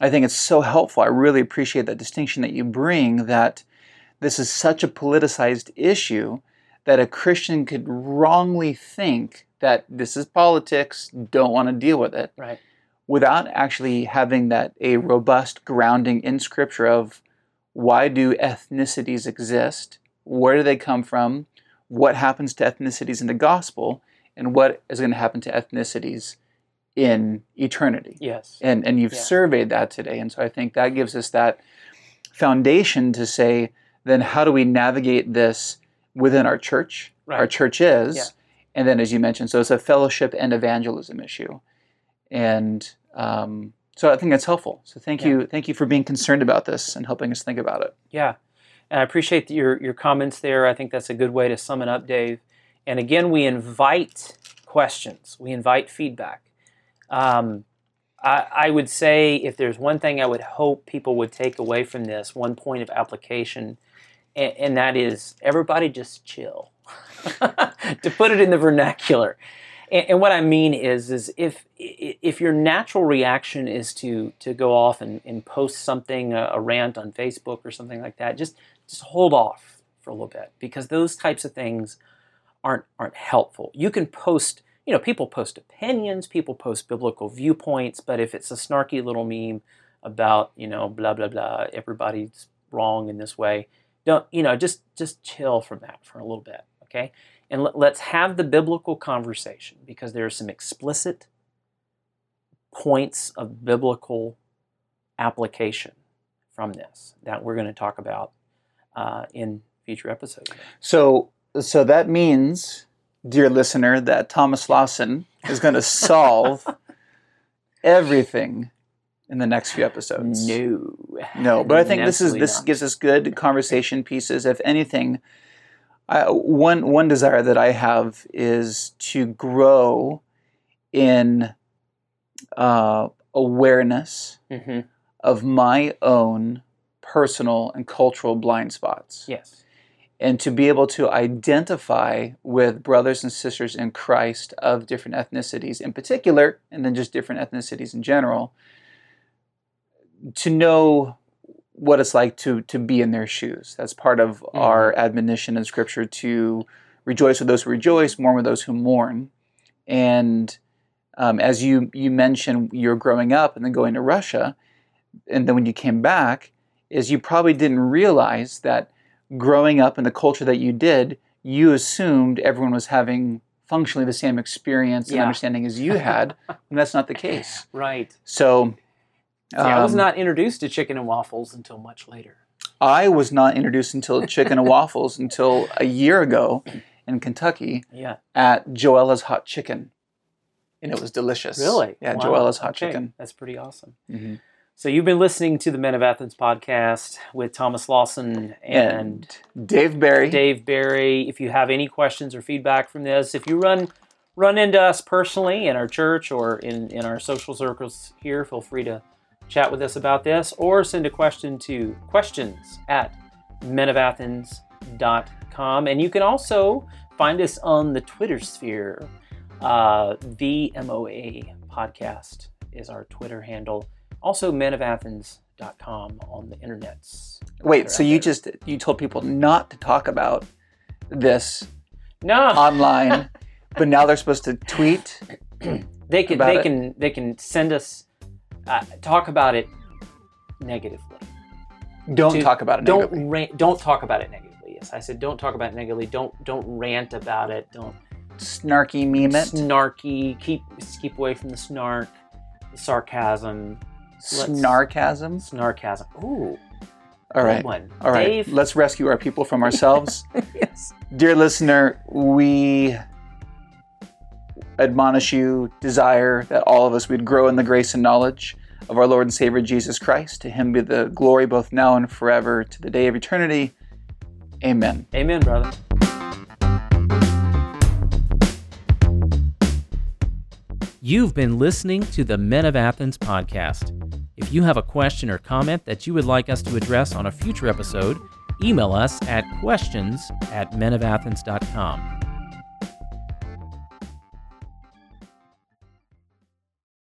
I think it's so helpful. I really appreciate that distinction that you bring that this is such a politicized issue that a Christian could wrongly think that this is politics, don't want to deal with it, Right. without actually having that a robust grounding in scripture of why do ethnicities exist? Where do they come from? What happens to ethnicities in the gospel? And what is going to happen to ethnicities in eternity? Yes. and and you've Yeah. surveyed that today and so i think that gives us that foundation to say then how do we navigate this within our church our church is Yeah. and then as you mentioned so it's a fellowship and evangelism issue and um, so i think that's helpful so thank Yeah. you thank you for being concerned about this and helping us think about it Yeah, and I appreciate your your comments there. I think that's a good way to sum it up, Dave. And again, we invite questions. We invite feedback. Um, I, I would say if there's one thing I would hope people would take away from this, one point of application, and, and that is everybody just chill. (laughs) to put it in the vernacular. And, and what I mean is, is if if your natural reaction is to to go off and, and post something, a, a rant on Facebook or something like that, just just hold off for a little bit because those types of things aren't aren't helpful. You can post, you know, people post opinions, people post biblical viewpoints, but if it's a snarky little meme about, you know, blah blah blah, everybody's wrong in this way, don't, you know, just just chill from that for a little bit, okay? And let, let's have the biblical conversation because there are some explicit points of biblical application from this that we're going to talk about uh, in future episodes. so so that means dear listener that thomas lawson is going (laughs) to solve everything in the next few episodes No, No, but I think this is this not. gives us good conversation pieces. If anything, I, one one desire that I have is to grow in uh, awareness Mhm. of my own personal and cultural blind spots, Yes. and to be able to identify with brothers and sisters in Christ of different ethnicities, in particular, and then just different ethnicities in general, to know what it's like to to be in their shoes. That's part of our admonition in Scripture to rejoice with those who rejoice, mourn with those who mourn. And um, as you you mentioned, you're growing up and then going to Russia, and then when you came back, is you probably didn't realize that growing up in the culture that you did, you assumed everyone was having functionally the same experience and Yeah. understanding as you had, (laughs) and that's not the case. Right. So. See, I was um, not introduced to chicken and waffles until much later. I was not introduced until chicken and waffles until a year ago in Kentucky Yeah. at Joella's Hot Chicken, and it was delicious. Really? Yeah, Wow. Joella's Hot Okay. Chicken. That's pretty awesome. Mm-hmm. So you've been listening to the Men of Athens podcast with Thomas Lawson and And Dave Barry. Dave Barry. If you have any questions or feedback from this, if you run run into us personally in our church or in, in our social circles here, feel free to chat with us about this or send a question to questions at menofathens.com. And you can also find us on the Twitter sphere. Uh, the MOA podcast is our Twitter handle. Also, menofathens.com on the internets. Wait, so you there. just you told people not to talk about this no online, (laughs) but now they're supposed to tweet. (clears throat) they can they it. can they can send us uh, talk about it negatively. Don't To- talk about it. Don't negatively. rant, don't talk about it negatively. Yes, I said don't talk about it negatively. Don't don't rant about it. Don't snarky meme it. snarky. Keep keep away from the snark, the sarcasm, Snarkasm. snarkasm. Ooh, All right. one. All right. Dave. Let's rescue our people from ourselves. (laughs) yes. Dear listener, we admonish you, desire that all of us would grow in the grace and knowledge of our Lord and Savior Jesus Christ. To him be the glory both now and forever, to the day of eternity. Amen. Amen, brother. You've been listening to the Men of Athens podcast. If you have a question or comment that you would like us to address on a future episode, email us at questions at menofathens.com.